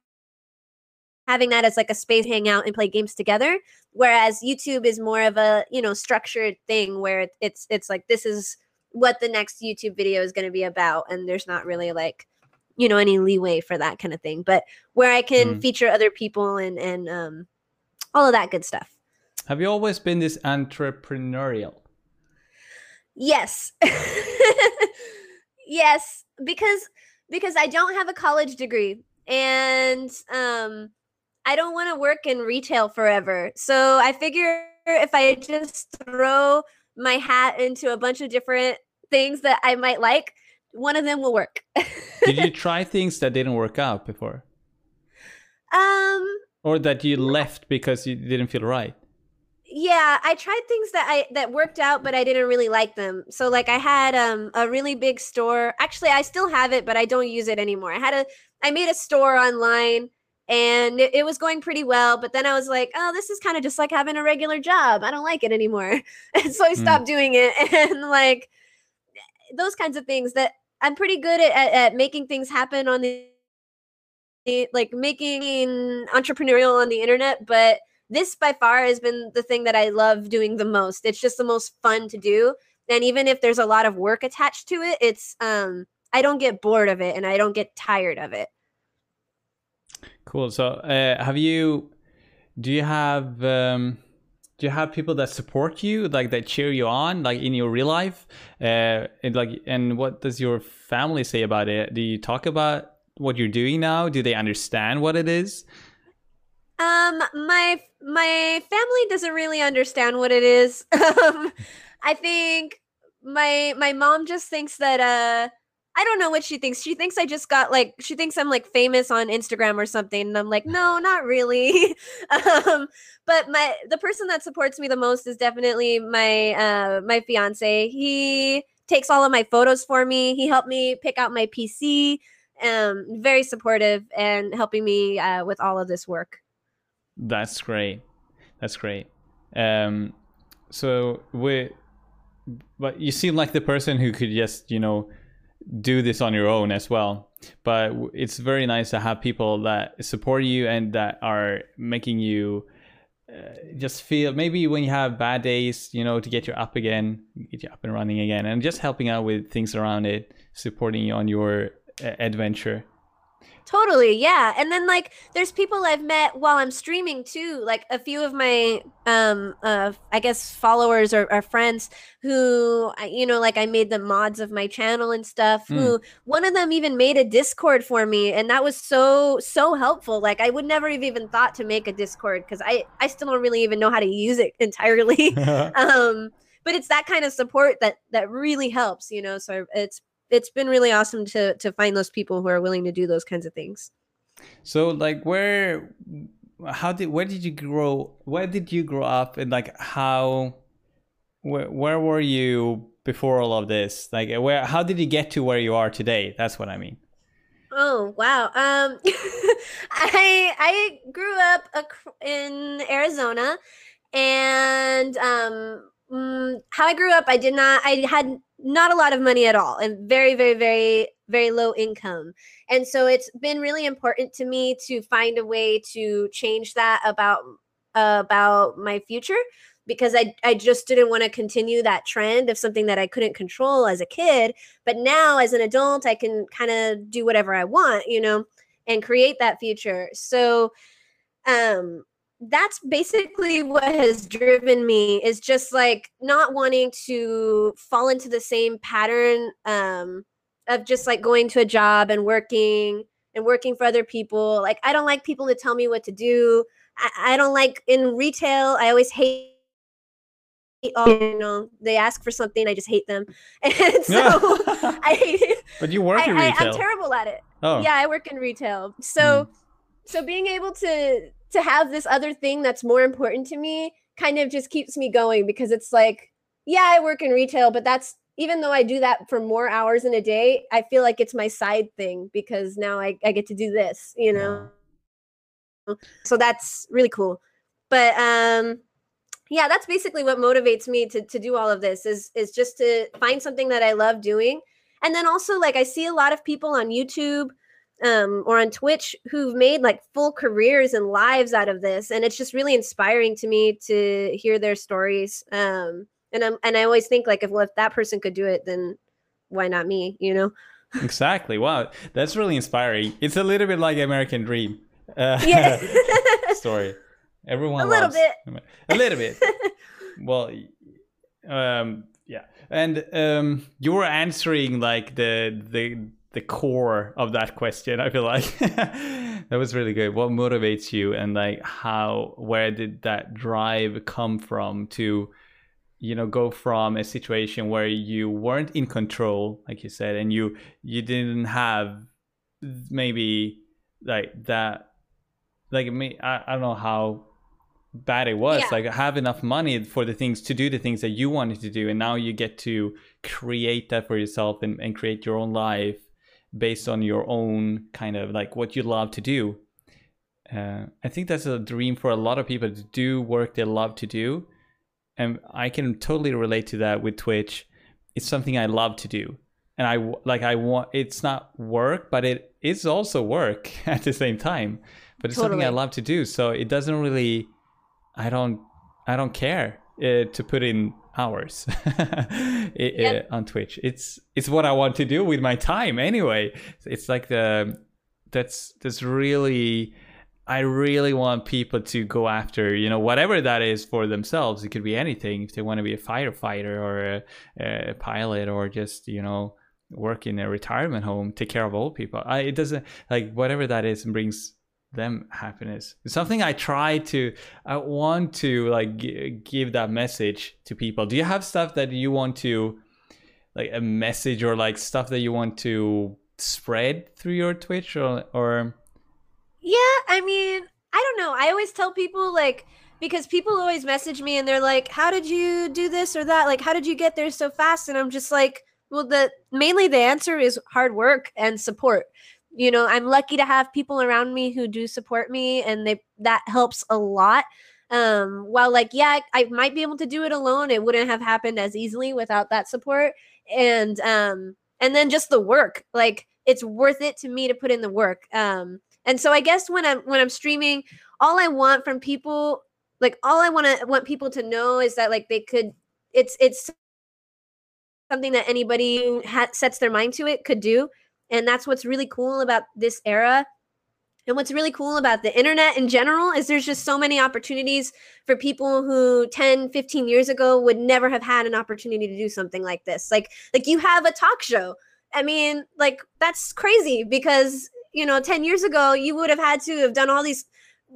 having that as like a space to hang out and play games together. Whereas YouTube is more of a, you know, structured thing where it's it's like this is what the next YouTube video is going to be about and there's not really like you know any leeway for that kind of thing. But where I can Mm. feature other people and and um all of that good stuff. have you always been this entrepreneurial Yes. yes, because because I don't have a college degree and um I don't want to work in retail forever. So I figure if I just throw my hat into a bunch of different things that I might like, one of them will work. did you try things that didn't work out before um or that you left because you didn't feel right yeah, I tried things that I that worked out, but I didn't really like them. So like I had um a really big store. Actually, I still have it, but I don't use it anymore. I had a I made a store online and it, it was going pretty well, but then I was like, oh, this is kind of just like having a regular job. I don't like it anymore. And so I hmm. stopped mm. doing it. And like those kinds of things that I'm pretty good at, at, at making things happen on the like making entrepreneurial on the internet, but this by far has been the thing that I love doing the most. It's just the most fun to do. And even if there's a lot of work attached to it, it's um I don't get bored of it and I don't get tired of it. Cool. So, uh, have you do you have um do you have people that support you like that cheer you on like in your real life uh and like and what does your family say about it do you talk about what you're doing now do they understand what it is um, my my family doesn't really understand what it is. um, I think my my mom just thinks that uh I don't know what she thinks. She thinks I just got like she thinks I'm like famous on Instagram or something. And I'm like, no, not really. um, but my the person that supports me the most is definitely my uh my fiance. He takes all of my photos for me. He helped me pick out my PC. Um, very supportive and helping me uh, with all of this work. That's great. That's great. Um, so we, but you seem like the person who could just you know do this on your own as well. But it's very nice to have people that support you and that are making you uh, just feel maybe when you have bad days, you know, to get you up again, get you up and running again, and just helping out with things around it, supporting you on your uh, adventure. Totally, yeah. And then like there's people I've met while I'm streaming too. Like a few of my um uh I guess followers or, or friends who you know like I made the mods of my channel and stuff. Mm. Who one of them even made a Discord for me and that was so so helpful. Like I would never have even thought to make a Discord cuz I I still don't really even know how to use it entirely. um but it's that kind of support that that really helps, you know. So it's it's been really awesome to to find those people who are willing to do those kinds of things. So like where how did where did you grow where did you grow up and like how where, where were you before all of this? Like where how did you get to where you are today? That's what i mean. Oh wow. Um i i grew up in arizona and um mm, how i grew up i did not i had not a lot of money at all and very very very very low income and so it's been really important to me to find a way to change that about uh, about my future because I, I just didn't want to continue that trend of something that I couldn't control as a kid. But now, as an adult, I can kind of do whatever I want, you know, and create that future. So, um, that's basically what has driven me is just like not wanting to fall into the same pattern um, of just like going to a job and working and working for other people. Like I don't like people to tell me what to do. I, I don't like in retail. I always hate. Oh, you know, they ask for something, I just hate them, and so I. Hate it. But you work in I, retail. I, am terrible at it. Oh, yeah, I work in retail. So, mm. so being able to to have this other thing that's more important to me kind of just keeps me going because it's like, yeah, I work in retail, but that's even though I do that for more hours in a day, I feel like it's my side thing because now I, I get to do this, you know? So that's really cool. But um yeah, that's basically what motivates me to to do all of this is is just to find something that I love doing. And then also like I see a lot of people on YouTube um, or on Twitch who've made like full careers and lives out of this, and it's just really inspiring to me to hear their stories. Um, and I'm and I always think like if well if that person could do it, then why not me? You know. exactly. Wow, that's really inspiring. It's a little bit like American Dream. Uh, yeah. story. Everyone a little bit. A little bit. well, um, yeah, and um, you were answering like the the the core of that question. I feel like that was really good. What motivates you, and like how, where did that drive come from to, you know, go from a situation where you weren't in control, like you said, and you you didn't have maybe like that, like me. I, I don't know how bad it was Yeah. like have enough money for the things to do the things that you wanted to do and now you get to create that for yourself and, and create your own life based on your own kind of like what you love to do. Uh, i think that's a dream for a lot of people to do work they love to do. And i can totally relate to that with twitch. It's something i love to do. And I like i want it's not work but it is also work at the same time. But it's something i love to do. So it doesn't really i don't i don't care uh, to put in hours it, Yep. uh, on twitch it's it's what i want to do with my time anyway it's like the that's that's really I really want people to go after, you know, whatever that is for themselves. It could be anything. If they want to be a firefighter or a, a pilot or just, you know, work in a retirement home, take care of old people. I, it doesn't like whatever that is and brings them happiness. It's something I try to, I want to like g- give that message to people. Do you have stuff that you want to, like a message or like stuff that you want to spread through your Twitch or, or Yeah, I mean, I don't know. I always tell people like because people always message me and they're like, "How did you do this or that? Like, how did you get there so fast?" And I'm just like, "Well, the mainly the answer is hard work and support." You know, I'm lucky to have people around me who do support me and they that helps a lot. Um while like yeah, I, might be able to do it alone, it wouldn't have happened as easily without that support. And um and then just the work. Like it's worth it to me to put in the work. Um and so I guess when I'm when I'm streaming, all I want from people, like all I want to want people to know is that like they could, it's it's something that anybody ha- sets their mind to it could do, and that's what's really cool about this era. And what's really cool about the internet in general is there's just so many opportunities for people who 10, 15 years ago would never have had an opportunity to do something like this. Like like you have a talk show. I mean, like that's crazy because you know 10 years ago you would have had to have done all these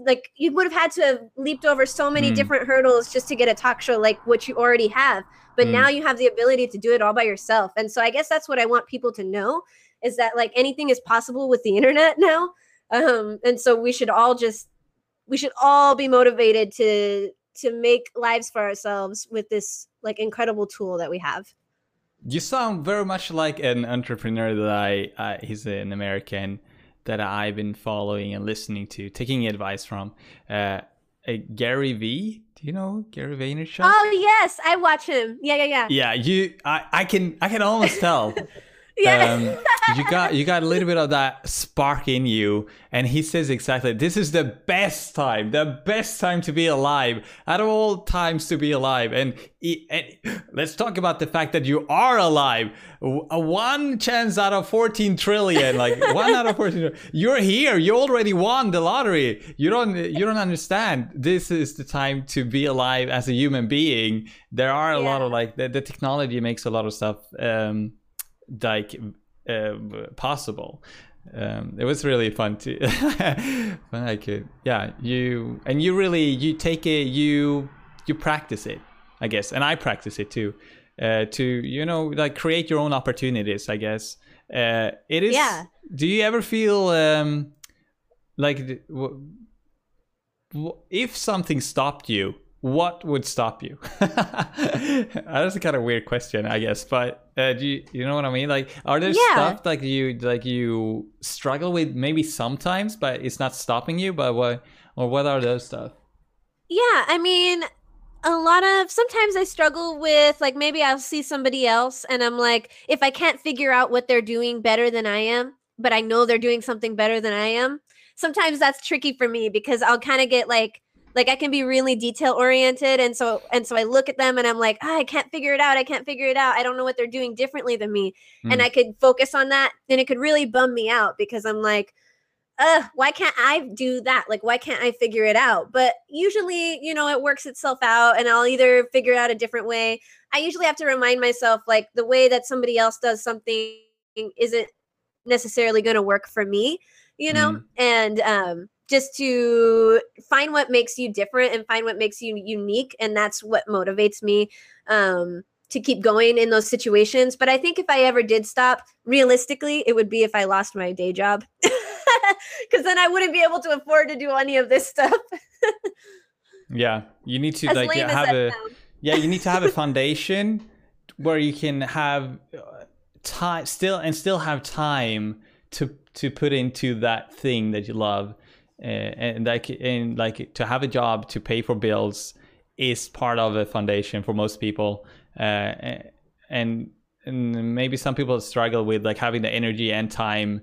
like you would have had to have leaped over so many Mm. different hurdles just to get a talk show like what you already have but Mm. now you have the ability to do it all by yourself and so i guess that's what i want people to know is that like anything is possible with the internet now um and so we should all just we should all be motivated to to make lives for ourselves with this like incredible tool that we have You sound very much like an entrepreneur that I, uh, he's an American that I've been following and listening to, taking advice from. Uh, uh, Gary V. Do you know Gary Vaynerchuk? oh yes i watch him yeah yeah yeah yeah, you. I, I can. I can almost tell. yeah. Um, you got you got a little bit of that spark in you and he says exactly this is the best time the best time to be alive out of all times to be alive. And, and let's talk about the fact that you are alive. A one chance out of 14 trillion like one out of 14 trillion. you're here you already won the lottery. You don't you don't understand. This is the time to be alive as a human being. There are a lot of like the, the technology makes a lot of stuff um like uh, possible. Um, it was really fun to, fun I could, yeah. You and you really you take it, you you practice it, I guess, and I practice it too. Uh, to you know, like create your own opportunities. I guess uh, it is. Yeah. Do you ever feel um, like if something stopped you? What would stop you? That's a kind of weird question, I guess. But uh, do you, you know what I mean? Like, are there Yeah. stuff like you like you struggle with maybe sometimes, but it's not stopping you? But what or what are those stuff? Yeah, I mean, a lot of sometimes I struggle with like maybe I'll see somebody else and I'm like, if I can't figure out what they're doing better than I am, but I know they're doing something better than I am, sometimes that's tricky for me because I'll kind of get like like I can be really detail oriented and so and so I look at them and I'm like, ah, I can't figure it out. I can't figure it out. I don't know what they're doing differently than me. And Mm. I could focus on that and it could really bum me out because I'm like, uh, why can't I do that? Like, why can't I figure it out? But usually, you know, it works itself out and I'll either figure out a different way. I usually have to remind myself, like, the way that somebody else does something isn't necessarily going to work for me, you know? Mm. And um, just to find what makes you different and find what makes you unique. And that's what motivates me. Um, to keep going in those situations. But I think if I ever did stop, realistically, it would be if I lost my day job. Because then I wouldn't be able to afford to do any of this stuff. Yeah, you need to As like as have a yeah you need to have a foundation where you can have time still and still have time to to put into that thing that you love uh, and like and like to have a job to pay for bills is part of a foundation for most people uh, and and maybe some people struggle with like having the energy and time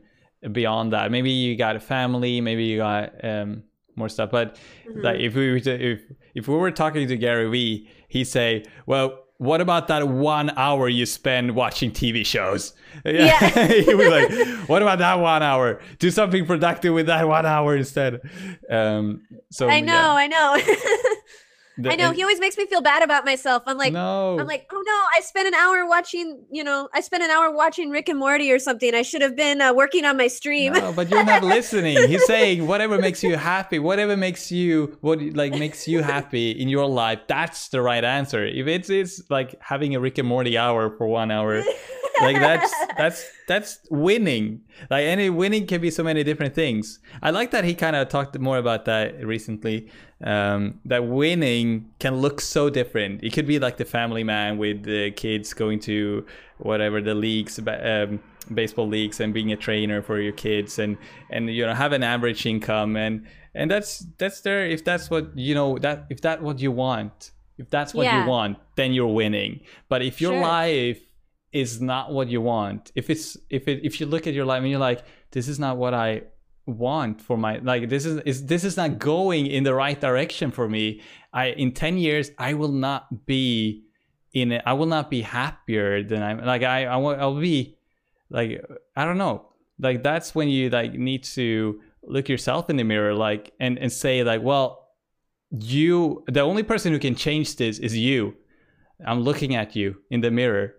beyond that maybe you got a family maybe you got um more stuff but Mhm. like if we were to, if if we were talking to Gary Vee, he'd say, "Well, what about that one hour you spend watching TV shows?" Yeah. he'd be like, "What about that one hour? Do something productive with that one hour instead." Um, so I know, yeah. I know. The- I know. and- He always makes me feel bad about myself. I'm like, no, I'm like, oh no, I spent an hour watching, you know, I spent an hour watching Rick and Morty or something. I should have been uh, working on my stream. No, but you're not listening. He's saying whatever makes you happy, whatever makes you what like makes you happy in your life. That's the right answer. If it's it's like having a Rick and Morty hour for one hour, like that's that's that's winning. Like any winning can be so many different things. I like that he kind of talked more about that recently. Um, that winning can look so different. It could be like the family man with the kids going to whatever the leagues, um, baseball leagues, and being a trainer for your kids, and and you know have an average income, and and that's that's there. If that's what you know that if that's what you want, if that's what Yeah. you want, then you're winning. But if your Sure. life is not what you want, if it's if it if you look at your life and you're like, this is not what I want for my like this is, is this is not going in the right direction for me. I in 10 years i will not be in it. I will not be happier than i'm like i i will i'll be like i don't know. Like that's when you like need to look yourself in the mirror like and and say like well you the only person who can change this is you. I'm looking at you in the mirror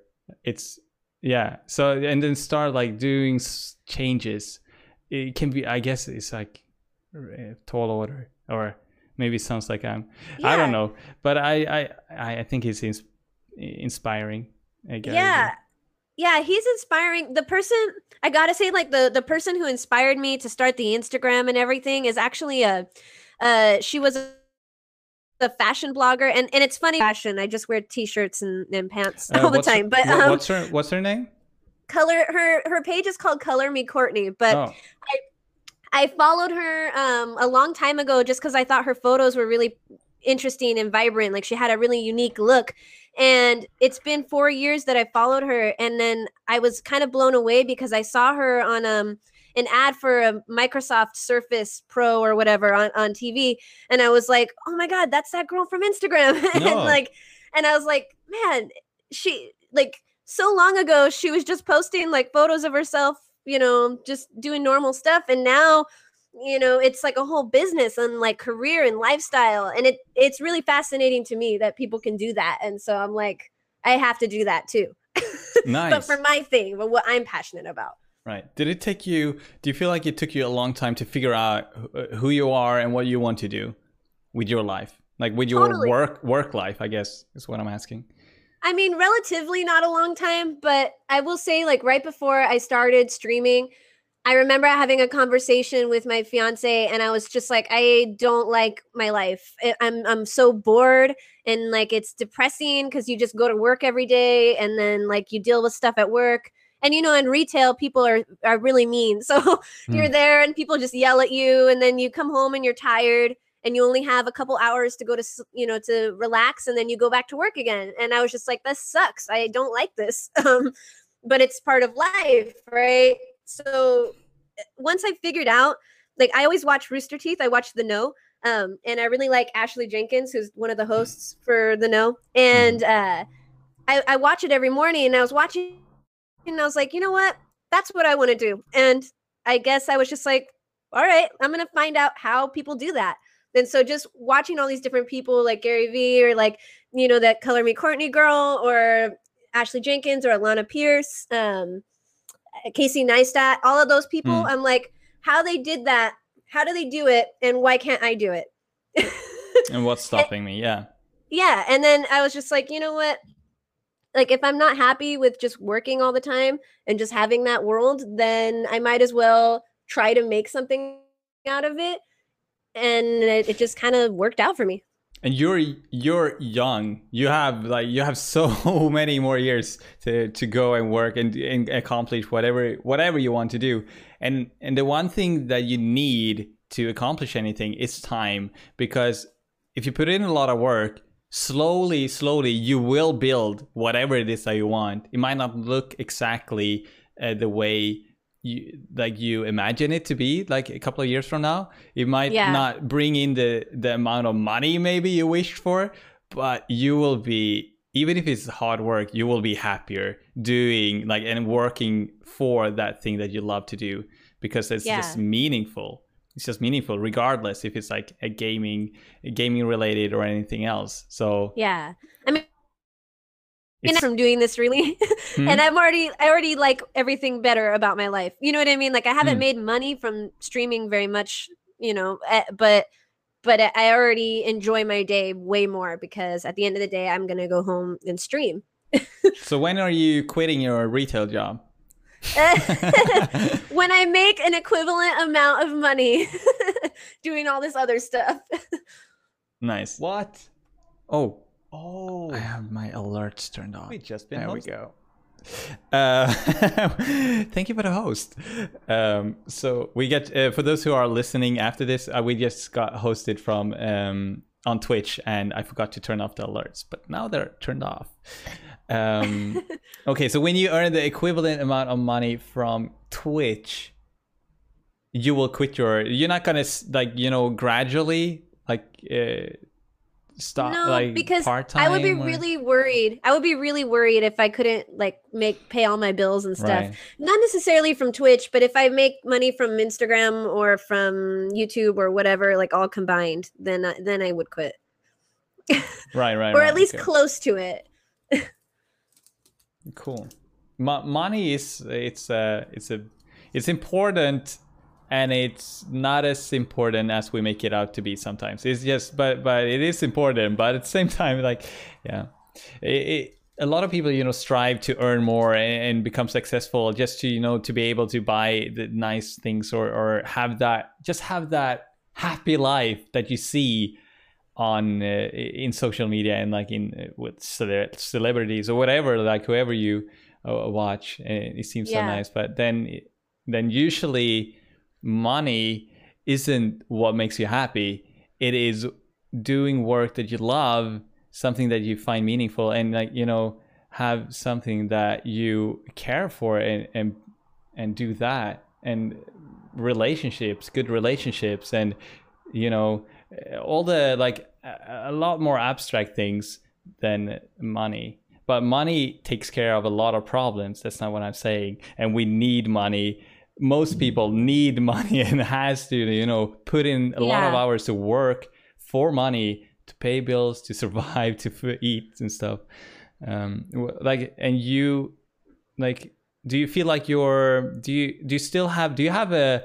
it's yeah. So and then start like doing changes. It can be i guess it's like a tall order or maybe it sounds like i'm i don't know. But i i i think it's ins- inspiring yeah. Yeah he's inspiring. The person i gotta say like the the person who inspired me to start the instagram and everything is actually a uh she was a, fashion blogger and and it's funny fashion i just wear t-shirts and, and pants Uh, all the time but um what's her what's her name color her her page is called color me courtney but oh I followed her um, a long time ago just because I thought her photos were really interesting and vibrant. Like she had a really unique look. And it's been four years that I followed her. And then I was kind of blown away because I saw her on um, an ad for a Microsoft Surface Pro or whatever on, on TV. And I was like, oh my God, that's that girl from Instagram. and like, and I was like, man, she like so long ago she was just posting like photos of herself you know just doing normal stuff and now you know it's like a whole business and like career and lifestyle and it it's really fascinating to me that people can do that and so i'm like i have to do that too nice but for my thing but what i'm passionate about Right. Did it take you? Do you feel like it took you a long time to figure out who you are and what you want to do with your life, like with your Totally. work work life? I guess is what I'm asking. I mean, relatively not a long time, but I will say, like, right before I started streaming, I remember having a conversation with my fiance, and I was just like, I don't like my life. I'm I'm so bored, and like it's depressing because you just go to work every day, and then like you deal with stuff at work. And you know, in retail, people are are really mean. So you're there, and people just yell at you, and then you come home and you're tired, and you only have a couple hours to go to you know to relax and then you go back to work again. And i was just like this sucks. I don't like this. Um but it's part of life right? So uh, once i figured out like i always watch rooster teeth. I watch the Know um and i really like ashley jenkins who's one of the hosts for the Know and uh i, I watch it every morning and i was watching and i was like you know what that's what i want to do and i guess i was just like all right i'm gonna find out how people do that and so just watching all these different people like Gary Vee or like, you know, that Color Me Courtney girl or Ashley Jenkins or Alana Pierce, um, Casey Neistat, all of those people, Hmm. I'm like, how they did that, how do they do it, and why can't I do it? And what's stopping me? Yeah. yeah. And then I was just like, you know what? Like, if I'm not happy with just working all the time and just having that world, then I might as well try to make something out of it. And it, it just kind of worked out for me. and you're you're young you have like you have so many more years to to go and work and, and accomplish whatever whatever you want to do and and the one thing that you need to accomplish anything is time because if you put in a lot of work slowly slowly you will build whatever it is that you want. It might not look exactly uh, the way you like you imagine it to be like a couple of years from now. It might Yeah. not bring in the the amount of money maybe you wished for but you will be even if it's hard work you will be happier doing like and working for that thing that you love to do because it's just meaningful it's just meaningful regardless if it's like a gaming gaming related or anything else so Yeah. I mean, it's, from doing this really, Hmm? and I'm already, I already like everything better about my life. You know what I mean? Like I haven't Hmm. made money from streaming very much, you know, but, but I already enjoy my day way more because at the end of the day, I'm gonna go home and stream. so when are you quitting your retail job when I make an equivalent amount of money doing all this other stuff. nice what oh oh i have my alerts turned on. we just been there we go uh, thank you for the host. Um, so we get uh, for those who are listening after this, uh, we just got hosted from um, on Twitch, and I forgot to turn off the alerts, but now they're turned off. Um, okay, so when you earn the equivalent amount of money from Twitch, you will quit your. You're not gonna like you know gradually like uh, stop no, like because I would be or- really worried. I would be really worried if I couldn't like make pay all my bills and stuff. right. Not necessarily from Twitch, but if I make money from Instagram or from YouTube or whatever, like all combined, then I, then I would quit, Right, right, or right, at least okay. close to it. Cool. Mo- money is it's uh it's a it's important and it's not as important as we make it out to be sometimes. It's just but but it is important, but at the same time like yeah. It, it, a lot of people you know strive to earn more and, and become successful just to you know to be able to buy the nice things or or have that just have that happy life that you see on uh, in social media and like in uh, with cele- celebrities or whatever like whoever you uh, watch and it seems so nice. But then then usually money isn't what makes you happy. It is doing work that you love something that you find meaningful and like you know have something that you care for and and and do that. And relationships good relationships and you know all the like a a lot more abstract things than money. But money takes care of a lot of problems. That's not what i'm saying. And we need money. Most people need money and has to you know put in a lot of hours to work for money to pay bills to survive to f- eat and stuff. Um like and you like do you feel like you're do you do you still have do you have a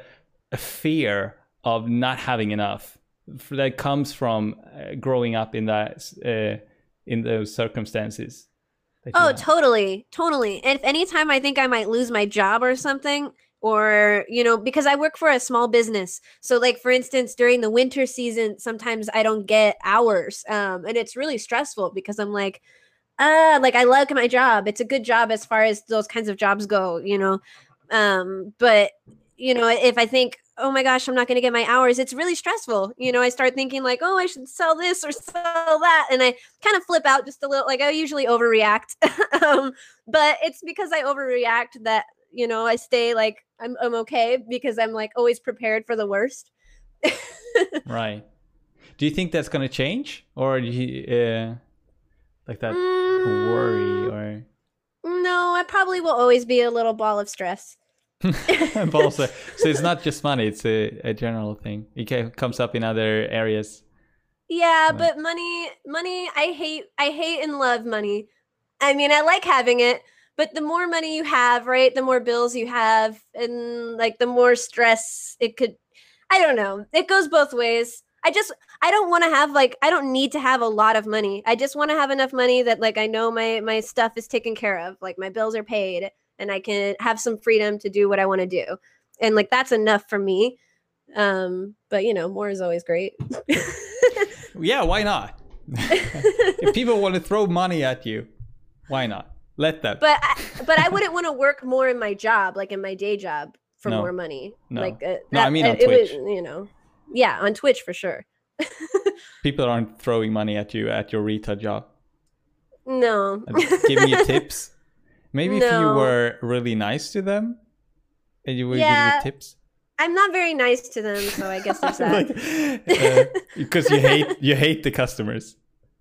a fear of not having enough that comes from uh, growing up in that uh, in those circumstances Oh, have? totally, totally. And if anytime I think I might lose my job or something, or you know, because I work for a small business, so like for instance, during the winter season, sometimes I don't get hours, um, and it's really stressful because I'm like, uh, like I like my job. It's a good job as far as those kinds of jobs go, you know, um, but you know, if I think, oh my gosh, I'm not going to get my hours, it's really stressful. You know, I start thinking like, oh, I should sell this or sell that, and I kind of flip out just a little like i usually overreact um but it's because i overreact that you know i stay like i'm, I'm okay because i'm like always prepared for the worst. Right. Do you think that's going to change or do you uh, like that Mm, worry or no i probably will always be a little ball of stress but also so it's not just money it's a, a general thing. It comes up in other areas. Yeah Right. but money money i hate i hate and love money. I mean i like having it but the more money you have right the more bills you have and like the more stress it could i don't know it goes both ways. I just i don't want to have like i don't need to have a lot of money. I just want to have enough money that like i know my my stuff is taken care of like my bills are paid and i can have some freedom to do what i want to do and like that's enough for me um but you know more is always great yeah why not if people want to throw money at you, why not? Let them. but I, but I wouldn't want to work more in my job, like in my day job, for No. more money. No. Like uh, No, I mean on it Twitch. Was, you know, yeah, on Twitch for sure. people aren't throwing money at you at your Rita job. No. giving you tips. Maybe if you were really nice to them, and you would Yeah. give tips. I'm not very nice to them, so I guess there's that. because you hate you hate the customers.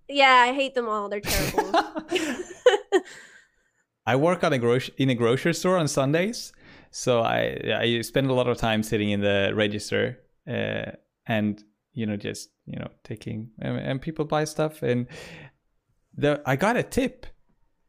yeah, I hate them all. They're terrible. I work on a gro- in a grocery store on Sundays, so I I spend a lot of time sitting in the register, uh, and you know just you know taking and, and people buy stuff, and the I got a tip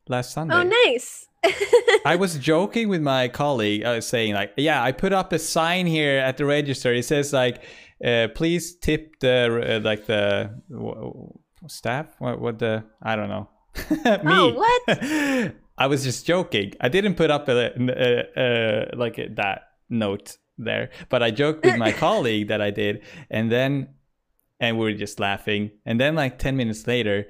last Sunday. oh, nice. I was joking with my colleague. I was saying like, yeah, I put up a sign here at the register. It says like, uh, please tip the uh, like the w- staff. What what the I don't know. Me. Oh, what? I was just joking. I didn't put up a, a, a like that note there, but I joked with my colleague that I did, and then and we were just laughing. And then like ten minutes later,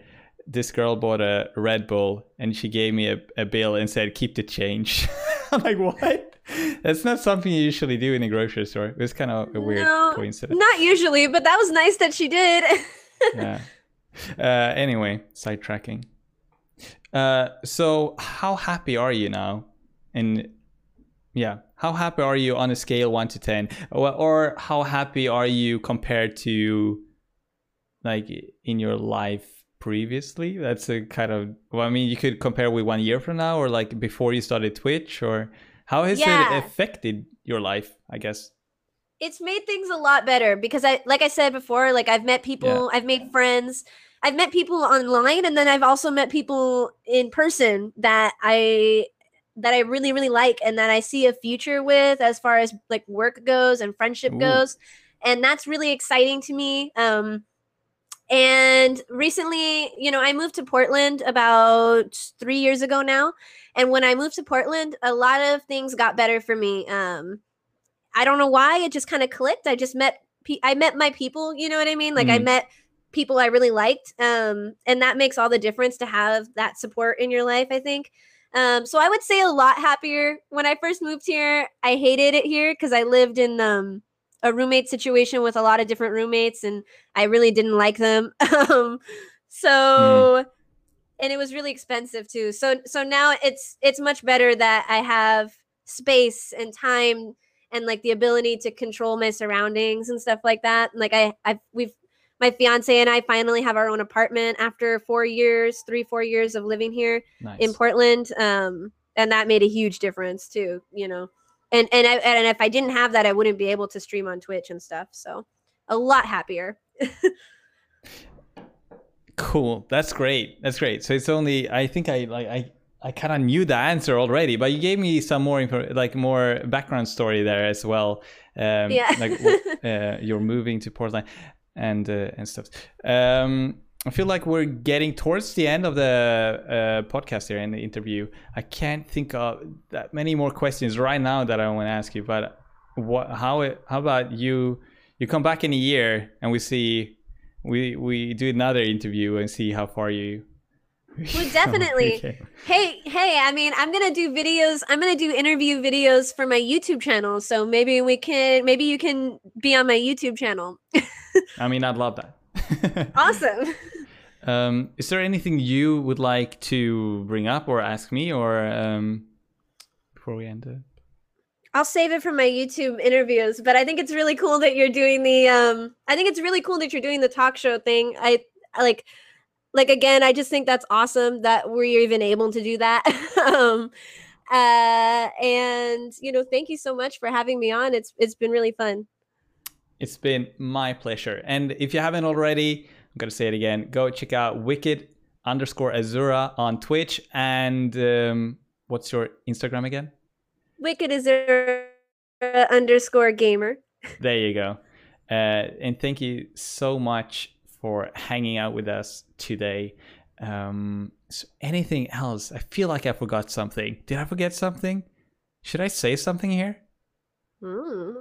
this girl bought a Red Bull and she gave me a, a bill and said, keep the change. I'm like, what? That's not something you usually do in a grocery store. It was kind of a weird No, coincidence. Not usually, but that was nice that she did. yeah. Uh, anyway, sidetracking. Uh, so, how happy are you now? And yeah, how happy are you on a scale one to ten, or, or how happy are you compared to like in your life previously? That's a kind of well, I mean, you could compare with one year from now, or like before you started Twitch, or how has Yeah. it affected your life? I guess. it's made things a lot better because I like I said before, like I've met people, I've made friends, I've met people online and then I've also met people in person that I that I really really like and that I see a future with as far as like work goes and friendship Ooh. goes. And that's really exciting to me. Um and recently, you know, I moved to Portland about 3 years ago now. And when I moved to Portland, a lot of things got better for me. Um I don't know why it just kind of clicked. I just met pe- I met my people, you know what I mean? Like I Mm. met people I really liked. Um and that makes all the difference to have that support in your life, I think. Um so I would say a lot happier when I first moved here. I hated it here cuz I lived in um a roommate situation with a lot of different roommates and I really didn't like them. um so and it was really expensive too. So so now it's it's much better that I have space and time and like the ability to control my surroundings and stuff like that. And, Like I I've we've my fiance and I finally have our own apartment after 4 years, 3 4 years of living here Nice. in Portland. Um and that made a huge difference too, you know. And and I, and if I didn't have that I wouldn't be able to stream on Twitch and stuff. So a lot happier. Cool. That's great. That's great. So it's only I think I like I I kind of knew the answer already, but you gave me some more info, like more background story there as well. Um, Yeah. like uh, you're moving to Portland and uh, and stuff. Um, I feel like we're getting towards the end of the uh, podcast here in the interview. I can't think of that many more questions right now that I want to ask you. But what? How? How about you? You come back in a year and we see we we do another interview and see how far you. Well, definitely. Okay. Hey, hey, I mean, I'm going to do videos. I'm to do interview videos for my YouTube channel. So maybe we can, maybe you can be on my YouTube channel. I mean, I'd love that. Awesome. Um, is there anything you would like to bring up or ask me, or um, before we end it? I'll save it for my YouTube interviews, but I think it's really cool that you're doing the um I think it's really cool that you're doing the talk show thing. I, I like like again, I just think that's awesome that we're even able to do that. um uh and you know, thank you so much for having me on. It's it's been really fun. It's been my pleasure. And if you haven't already, I'm gonna say it again. Go check out Wicked underscore Azura on Twitch. And um, what's your Instagram again? Wicked there underscore gamer. There you go. Uh, and thank you so much for hanging out with us today. Um, so anything else? I feel like I forgot something. Did I forget something? Should I say something here? Mm.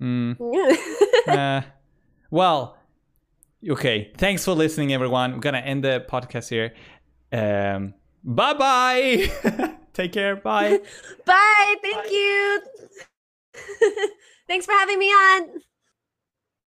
Hmm. uh, well, okay. Thanks for listening, everyone. We're gonna end the podcast here. Um, bye bye. Take care. Bye. Bye. Thank you. Thanks for having me on.